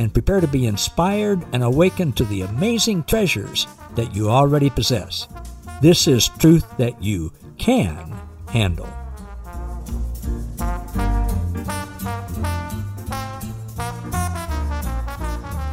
and prepare to be inspired and awakened to the amazing treasures that you already possess. This is truth that you can handle.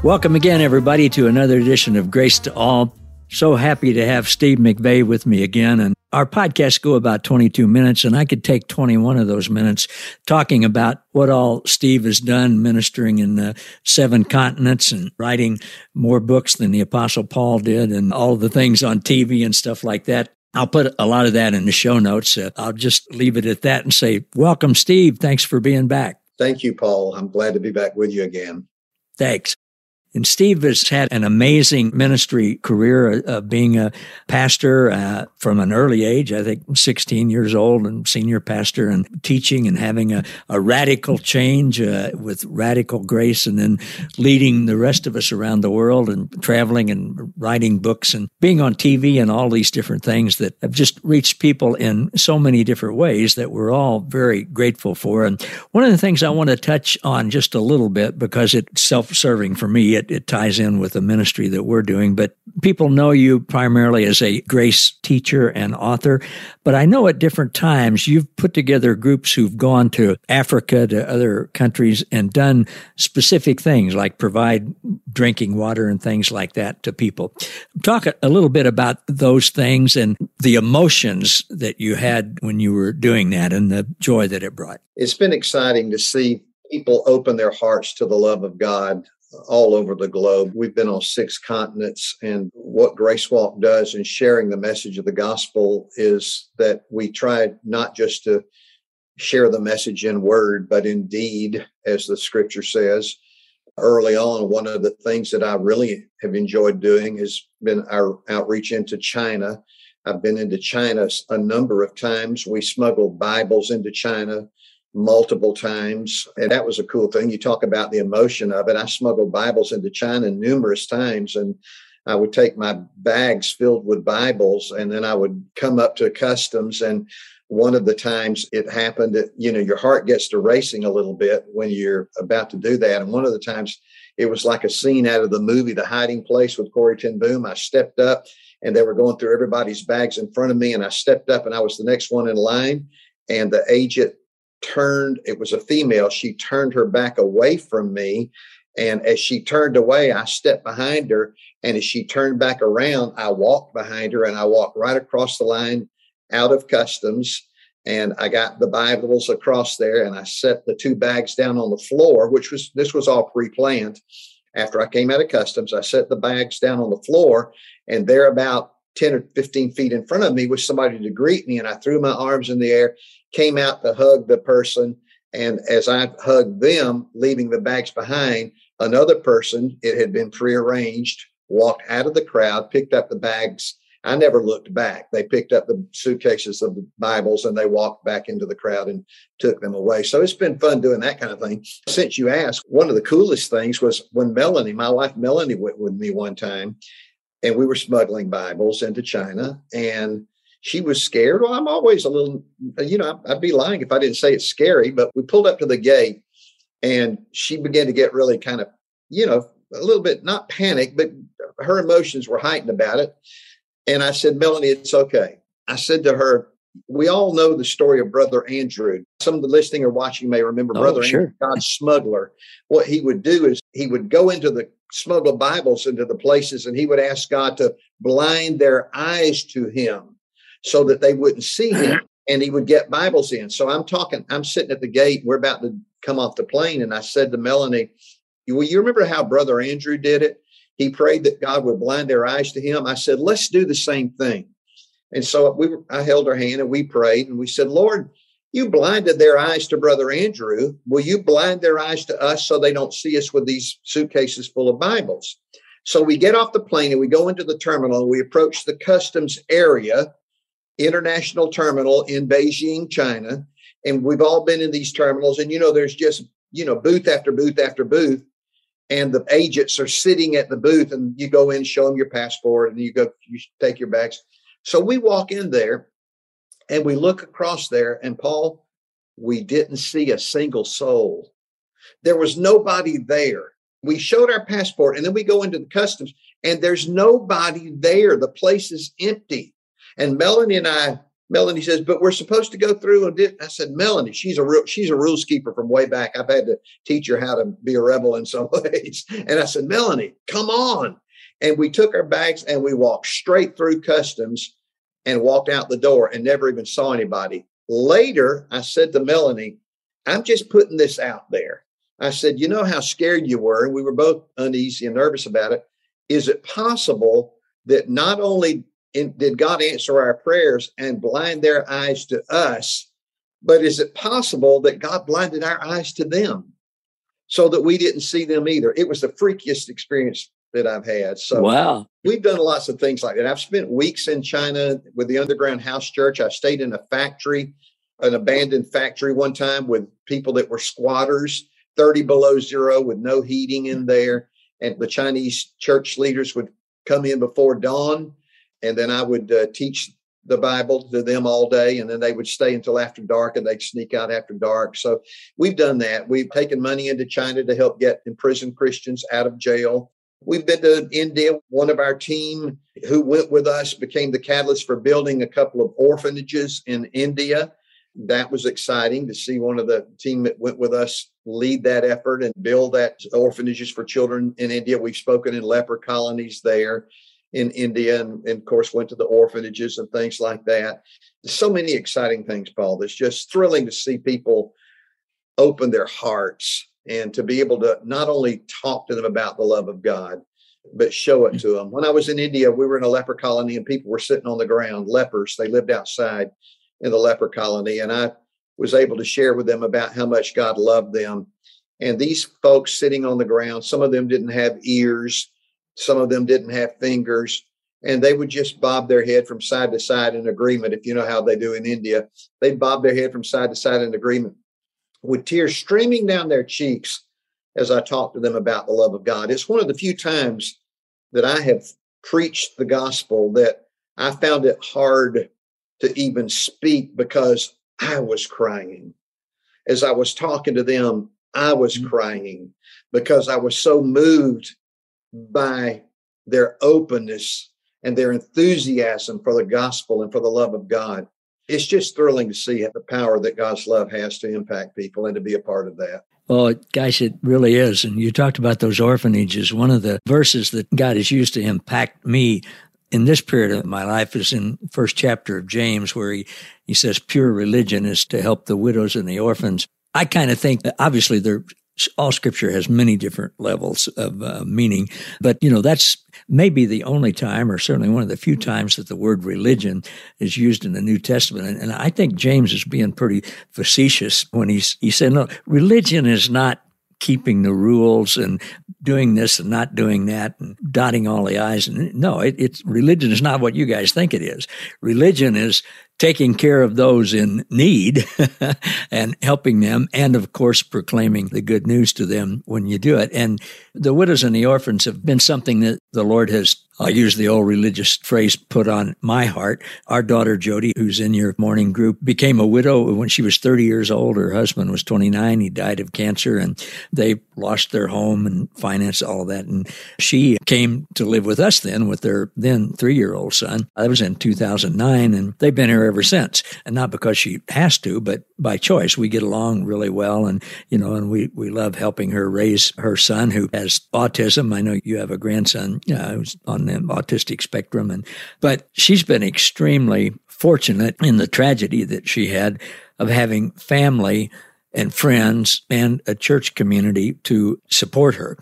Welcome again, everybody, to another edition of Grace to All. So happy to have Steve McVey with me again. And our podcasts go about 22 minutes, and I could take 21 of those minutes talking about what all Steve has done, ministering in the seven continents and writing more books than the Apostle Paul did, and all the things on TV and stuff like that. I'll put a lot of that in the show notes. Uh, I'll just leave it at that and say, Welcome, Steve. Thanks for being back. Thank you, Paul. I'm glad to be back with you again. Thanks. And Steve has had an amazing ministry career of uh, being a pastor uh, from an early age, I think 16 years old and senior pastor and teaching and having a, a radical change uh, with radical grace and then leading the rest of us around the world and traveling and writing books and being on TV and all these different things that have just reached people in so many different ways that we're all very grateful for. And one of the things I want to touch on just a little bit because it's self-serving for me, it it, ties in with the ministry that we're doing. But people know you primarily as a grace teacher and author. But I know at different times you've put together groups who've gone to Africa, to other countries, and done specific things like provide drinking water and things like that to people. Talk a little bit about those things and the emotions that you had when you were doing that and the joy that it brought. It's been exciting to see people open their hearts to the love of God all over the globe. We've been on six continents, and what Grace Walk does in sharing the message of the gospel is that we try not just to share the message in word, but in deed, as the scripture says. Early on, one of the things that I really have enjoyed doing has been our outreach into China. I've been into China a number of times. We smuggled Bibles into China multiple times. And that was a cool thing. You talk about the emotion of it. I smuggled Bibles into China numerous times and I would take my bags filled with Bibles and then I would come up to customs and one of the times it happened that you know your heart gets to racing a little bit when you're about to do that and one of the times it was like a scene out of the movie the hiding place with Corrie ten Boom i stepped up and they were going through everybody's bags in front of me and i stepped up and i was the next one in line and the agent turned, it was a female, she turned her back away from me. And as she turned away, I stepped behind her. And as she turned back around, I walked behind her and I walked right across the line out of customs. And I got the Bibles across there and I set the two bags down on the floor, which was this was all pre planned. After I came out of customs, I set the bags down on the floor and there about 10 or 15 feet in front of me was somebody to greet me. And I threw my arms in the air, came out to hug the person. And as I hugged them, leaving the bags behind, another person, it had been prearranged, walked out of the crowd, picked up the bags. I never looked back. They picked up the suitcases of the Bibles and they walked back into the crowd and took them away. So it's been fun doing that kind of thing. Since you asked, one of the coolest things was when Melanie, my wife Melanie, went with me one time and we were smuggling Bibles into China. And she was scared. Well, I'm always a little, you know, I'd be lying if I didn't say it's scary. But we pulled up to the gate, and she began to get really kind of, you know, a little bit not panic, but her emotions were heightened about it. And I said, Melanie, it's okay. I said to her, we all know the story of Brother Andrew. Some of the listening or watching may remember oh, Brother sure. Andrew, God's smuggler. What he would do is he would go into the smuggle Bibles into the places, and he would ask God to blind their eyes to him so that they wouldn't see him, and he would get Bibles in. So I'm talking, I'm sitting at the gate, we're about to come off the plane, and I said to Melanie, Well, you remember how Brother Andrew did it? He prayed that God would blind their eyes to him. I said, Let's do the same thing. And so we I held her hand and we prayed and we said, Lord, you blinded their eyes to Brother Andrew. Will you blind their eyes to us so they don't see us with these suitcases full of Bibles? So we get off the plane and we go into the terminal and we approach the customs area, international terminal in Beijing, China. And we've all been in these terminals, and you know, there's just, you know, booth after booth after booth. And the agents are sitting at the booth, and you go in, show them your passport, and you go, you take your bags. So we walk in there and we look across there, and Paul, we didn't see a single soul. There was nobody there. We showed our passport and then we go into the customs and there's nobody there. The place is empty. And Melanie and I, Melanie says, but we're supposed to go through and. I said, Melanie, she's a real, she's a rules keeper from way back. I've had to teach her how to be a rebel in some ways. And I said, Melanie, come on. And we took our bags and we walked straight through customs and walked out the door and never even saw anybody. Later, I said to Melanie, I'm just putting this out there. I said, You know how scared you were, and we were both uneasy and nervous about it. Is it possible that not only did God answer our prayers and blind their eyes to us, but is it possible that God blinded our eyes to them so that we didn't see them either? It was the freakiest experience that I've had. So wow, we've done lots of things like that. I've spent weeks in China with the Underground House Church. I stayed in a factory, an abandoned factory one time with people that were squatters 30 below zero with no heating in there. And the Chinese church leaders would come in before dawn. And then I would uh, teach the Bible to them all day. And then they would stay until after dark and they'd sneak out after dark. So we've done that. We've taken money into China to help get imprisoned Christians out of jail. We've been to India. One of our team who went with us became the catalyst for building a couple of orphanages in India that was exciting to see one of the team that went with us lead that effort and build that orphanages for children in India. We've spoken in leper colonies there in India and, and, of course went to the orphanages and things like that. So many exciting things, Paul. It's just thrilling to see people open their hearts and to be able to not only talk to them about the love of God, but show it to them. When I was in India, we were in a leper colony and people were sitting on the ground, lepers. They lived outside in the leper colony. And I was able to share with them about how much God loved them. And these folks sitting on the ground, some of them didn't have ears, some of them didn't have fingers, and they would just bob their head from side to side in agreement. If you know how they do in India, they'd bob their head from side to side in agreement with tears streaming down their cheeks as I talked to them about the love of God. It's one of the few times that I have preached the gospel that I found it hard to even speak because I was crying. As I was talking to them, I was mm-hmm. crying because I was so moved by their openness and their enthusiasm for the gospel and for the love of God. It's just thrilling to see the power that God's love has to impact people and to be a part of that. Well, guys, it really is. And you talked about those orphanages. One of the verses that God has used to impact me in this period of my life is in first chapter of James, where he, he says pure religion is to help the widows and the orphans. I kind of think that obviously there all scripture has many different levels of uh, meaning, but you know that's maybe the only time, or certainly one of the few times, that the word religion is used in the New Testament. And, and I think James is being pretty facetious when he's he said, "No, religion is not keeping the rules and doing this and not doing that and dotting all the I's. And no, it, it's religion is not what you guys think it is. Religion is taking care of those in need and helping them. And of course, proclaiming the good news to them when you do it. And the widows and the orphans have been something that the Lord has I'll use the old religious phrase put on my heart. Our daughter Jody, who's in your morning group, became a widow when she was 30 years old. Her husband was 29. He died of cancer and they lost their home and finance, all of that. And she came to live with us then with their then three year old son. That was in 2009 and they've been here ever since. And not because she has to, but by choice. We get along really well and, you know, and we, we love helping her raise her son who has autism. I know you have a grandson who's on the autistic spectrum. And, but she's been extremely fortunate in the tragedy that she had of having family and friends and a church community to support her.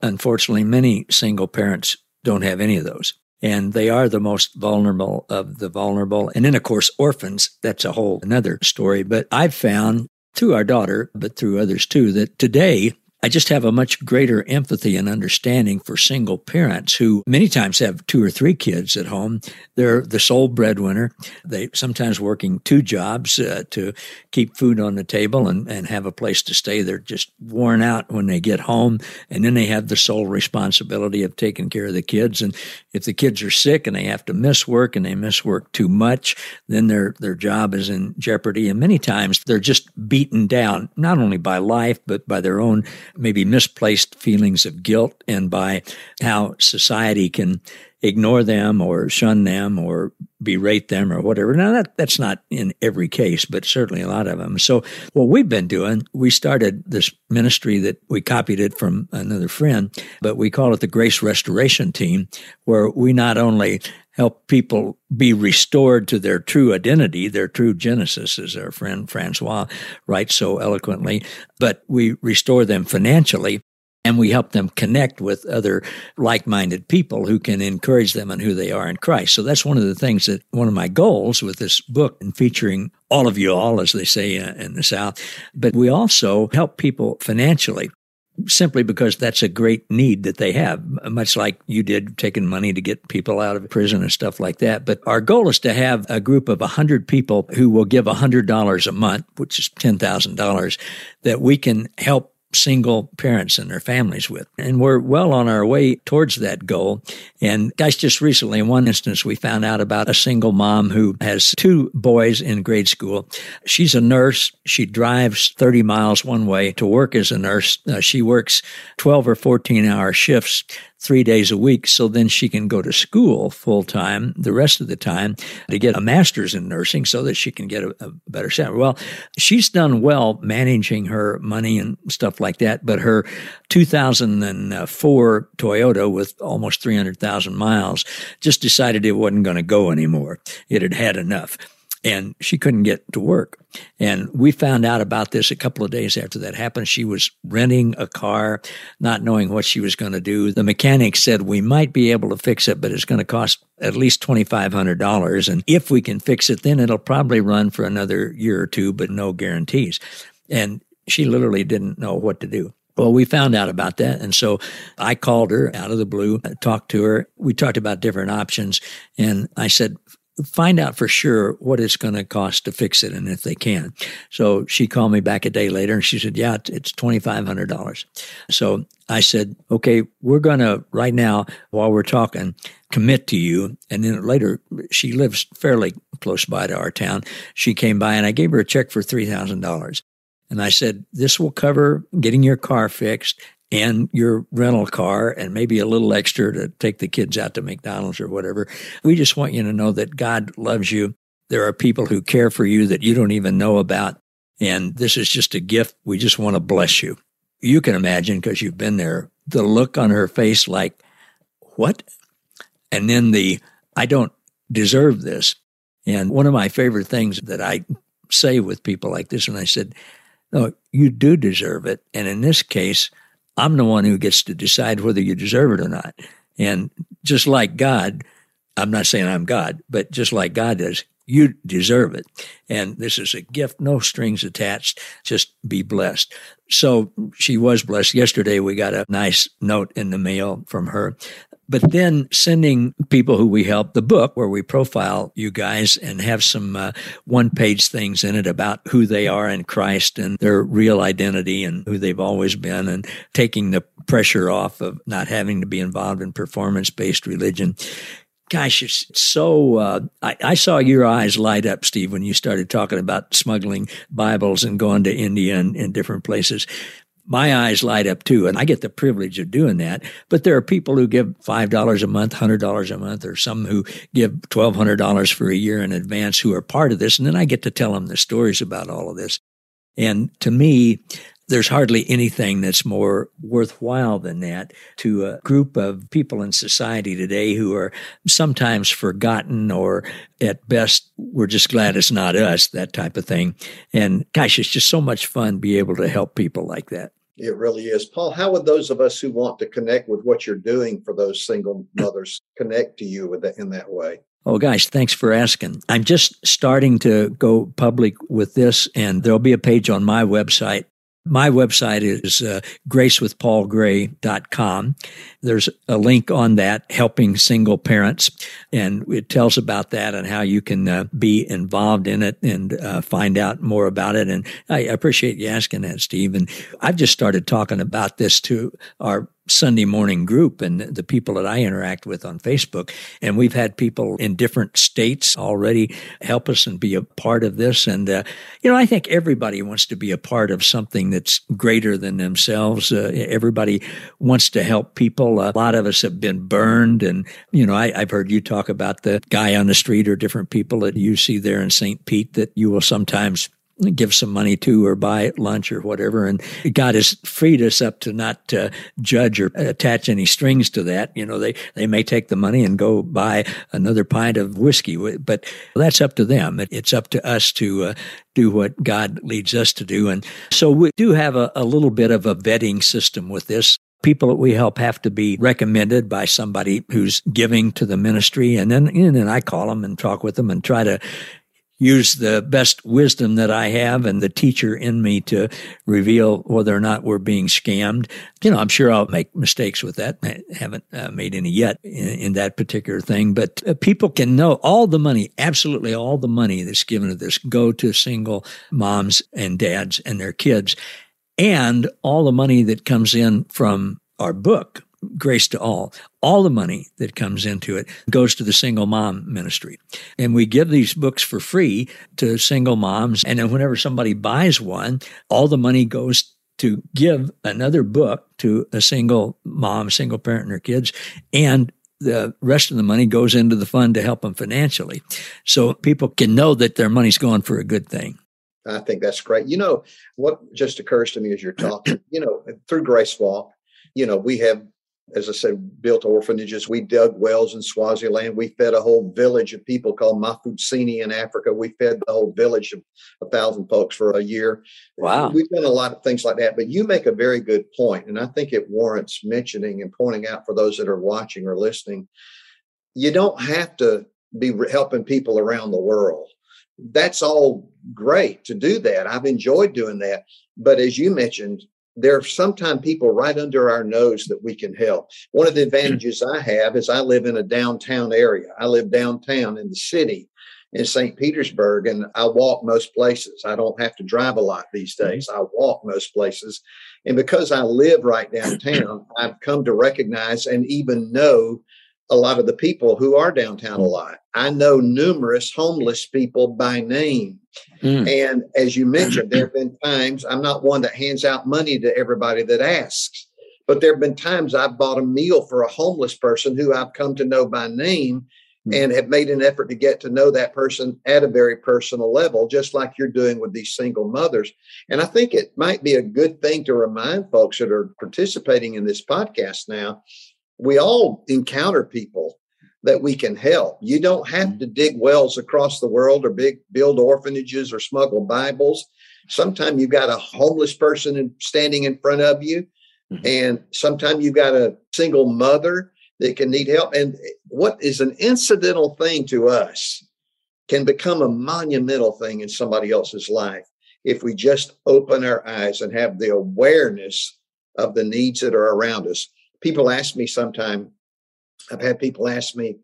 Unfortunately, many single parents don't have any of those. And they are the most vulnerable of the vulnerable. And then, of course, orphans, that's a whole another story. But I've found through our daughter, but through others too, that today I just have a much greater empathy and understanding for single parents who many times have two or three kids at home. They're the sole breadwinner. They sometimes working two jobs uh, to keep food on the table and, and have a place to stay. They're just worn out when they get home. And then they have the sole responsibility of taking care of the kids. And if the kids are sick and they have to miss work and they miss work too much, then their, their job is in jeopardy. And many times they're just beaten down, not only by life, but by their own maybe misplaced feelings of guilt and by how society can ignore them or shun them or berate them or whatever. Now that that's not in every case, but certainly a lot of them. So what we've been doing, we started this ministry that we copied it from another friend, but we call it the Grace Restoration Team, where we not only help people be restored to their true identity, their true genesis, as our friend Francois writes so eloquently. But we restore them financially and we help them connect with other like-minded people who can encourage them in who they are in Christ. So that's one of the things that one of my goals with this book and featuring all of you all, as they say uh, in the South. But we also help people financially simply because that's a great need that they have, much like you did taking money to get people out of prison and stuff like that. But our goal is to have a group of 100 people who will give $100 a month, which is $10,000, that we can help single parents and their families with. And we're well on our way towards that goal. And guys, just recently, in one instance, we found out about a single mom who has two boys in grade school. She's a nurse. She drives 30 miles one way to work as a nurse. Uh, she works 12 or 14 hour shifts three days a week so then she can go to school full time the rest of the time to get a master's in nursing so that she can get a, a, better salary. Well, she's done well managing her money and stuff like that, but her 2004 Toyota with almost 300,000 miles just decided it wasn't going to go anymore. It had had enough and she couldn't get to work. And we found out about this a couple of days after that happened. She was renting a car, not knowing what she was going to do. The mechanic said, We might be able to fix it, but it's going to cost at least $2,500. And if we can fix it, then it'll probably run for another year or two, but no guarantees. And she literally didn't know what to do. Well, we found out about that. And so I called her out of the blue, talked to her. We talked about different options. And I said, find out for sure what it's going to cost to fix it and if they can. So she called me back a day later and she said, yeah, it's $2,500. So I said, okay, we're going to right now, while we're talking, commit to you. And then later, she lives fairly close by to our town. She came by and I gave her a check for $3,000. And I said, this will cover getting your car fixed and your rental car and maybe a little extra to take the kids out to McDonald's or whatever. We just want you to know that God loves you. There are people who care for you that you don't even know about. And this is just a gift. We just want to bless you. You can imagine because you've been there, the look on her face like, what? And then the, I don't deserve this. And one of my favorite things that I say with people like this, and I said, no, you do deserve it. And in this case, I'm the one who gets to decide whether you deserve it or not. And just like God, I'm not saying I'm God, but just like God does, you deserve it. And this is a gift, no strings attached. Just be blessed. So she was blessed. Yesterday, we got a nice note in the mail from her but then sending people who we help the book where we profile you guys and have some uh, one page things in it about who they are in Christ and their real identity and who they've always been and taking the pressure off of not having to be involved in performance based religion. Gosh, it's so. Uh, I, I saw your eyes light up, Steve, when you started talking about smuggling Bibles and going to India and, and different places my eyes light up too. And I get the privilege of doing that. But there are people who give $5 a month, $100 a month, or some who give $1,200 for a year in advance who are part of this. And then I get to tell them the stories about all of this. And to me, there's hardly anything that's more worthwhile than that to a group of people in society today who are sometimes forgotten or at best we're just glad it's not us that type of thing. And gosh it's just so much fun to be able to help people like that. It really is. Paul how would those of us who want to connect with what you're doing for those single mothers connect to you with that, in that way? Oh, guys, thanks for asking. I'm just starting to go public with this, and there'll be a page on my website My website is uh, gracewithpaulgray.com. There's a link on that, helping single parents, and it tells about that and how you can uh, be involved in it and uh, find out more about it. And I appreciate you asking that, Steve. And I've just started talking about this to our Sunday morning group and the people that I interact with on Facebook. And we've had people in different states already help us and be a part of this. And, uh, you know, I think everybody wants to be a part of something that's greater than themselves. Uh, everybody wants to help people. A lot of us have been burned. And, you know, I, I've heard you talk about the guy on the street or different people that you see there in St. Pete that you will sometimes give some money to or buy lunch or whatever. And God has freed us up to not uh, judge or attach any strings to that. You know, they, they may take the money and go buy another pint of whiskey, but that's up to them. It's up to us to uh, do what God leads us to do. And so we do have a, a little bit of a vetting system with this people that we help have to be recommended by somebody who's giving to the ministry. And then, and then I call them and talk with them and try to use the best wisdom that I have and the teacher in me to reveal whether or not we're being scammed. You know, I'm sure I'll make mistakes with that. I haven't uh, made any yet in, in, that particular thing, but uh, people can know all the money, absolutely all the money that's given to this go to single moms and dads and their kids and all the money that comes in from our book Grace to All. All the money that comes into it goes to the single mom ministry. And we give these books for free to single moms. And then whenever somebody buys one, all the money goes to give another book to a single mom, single parent and her kids. And the rest of the money goes into the fund to help them financially. So people can know that their money's going for a good thing. I think that's great. You know, what just occurs to me as you're talking, you know, through Grace Walk, you know, we have as I said, built orphanages. We dug wells in Swaziland. We fed a whole village of people called Mafusini in Africa. We fed the whole village of a thousand folks for a year. Wow. We've done a lot of things like that. But you make a very good point, and I think it warrants mentioning and pointing out for those that are watching or listening. You don't have to be helping people around the world. That's all great to do that. I've enjoyed doing that. But as you mentioned, there are sometimes people right under our nose that we can help. One of the advantages I have is I live in a downtown area. I live downtown in the city in St. Petersburg, and I walk most places. I don't have to drive a lot these mm-hmm. days. I walk most places. And because I live right downtown, I've come to recognize and even know a lot of the people who are downtown a lot. I know numerous homeless people by name. Mm. And as you mentioned, there have been times I'm not one that hands out money to everybody that asks, but there have been times I've bought a meal for a homeless person who I've come to know by name mm. and have made an effort to get to know that person at a very personal level, just like you're doing with these single mothers. And I think it might be a good thing to remind folks that are participating in this podcast now we all encounter people that we can help. You don't have mm-hmm. to dig wells across the world or big build orphanages or smuggle Bibles. Sometimes you've got a homeless person standing in front of you, mm-hmm. and sometimes you've got a single mother that can need help. And what is an incidental thing to us can become a monumental thing in somebody else's life if we just open our eyes and have the awareness of the needs that are around us people ask me sometime, I've had people ask me,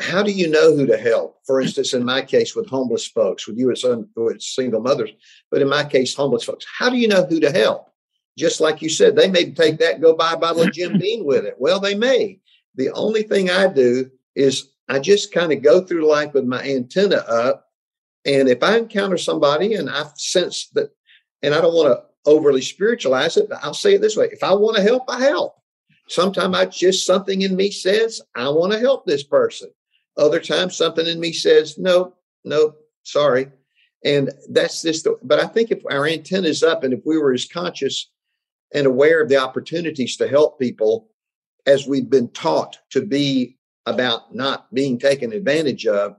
how do you know who to help? For instance, in my case with homeless folks, with you as with single mothers, but in my case, homeless folks, how do you know who to help? Just like you said, they may take that and go buy a bottle of Jim Beam with it. Well, they may. The only thing I do is I just kind of go through life with my antenna up. And if I encounter somebody and I sense that, and I don't want to overly spiritualize it, but I'll say it this way if I want to help, I help. Sometimes I just something in me says, I want to help this person. Other times something in me says, no, no, sorry. And that's just, the, but I think if our antenna is up and if we were as conscious and aware of the opportunities to help people as we've been taught to be about not being taken advantage of,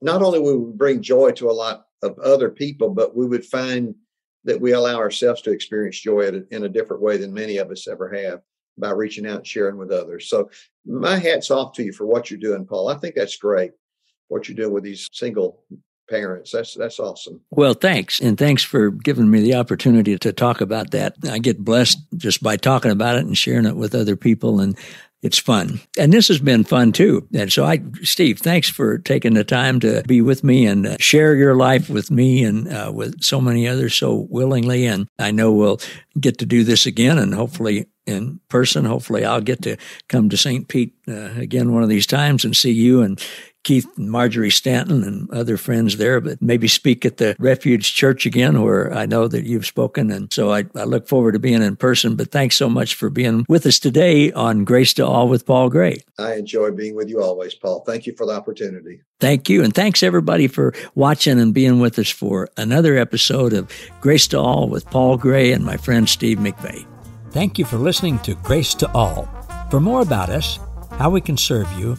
not only would we bring joy to a lot of other people, but we would find that we allow ourselves to experience joy in a different way than many of us ever have by reaching out and sharing with others. So my hat's off to you for what you're doing, Paul. I think that's great what you're doing with these single parents. That's that's awesome. Well, thanks, and thanks for giving me the opportunity to talk about that. I get blessed just by talking about it and sharing it with other people, and it's fun. And this has been fun too. And so I, Steve, thanks for taking the time to be with me and uh, share your life with me and uh, with so many others so willingly. And I know we'll get to do this again and hopefully in person. Hopefully I'll get to come to St. Pete uh, again one of these times and see you and Keith and Marjorie Stanton and other friends there, but maybe speak at the Refuge Church again, where I know that you've spoken. And so I, I look forward to being in person. But thanks so much for being with us today on Grace to All with Paul Gray. I enjoy being with you always, Paul. Thank you for the opportunity. Thank you. And thanks everybody for watching and being with us for another episode of Grace to All with Paul Gray and my friend Steve McVey. Thank you for listening to Grace to All. For more about us, how we can serve you,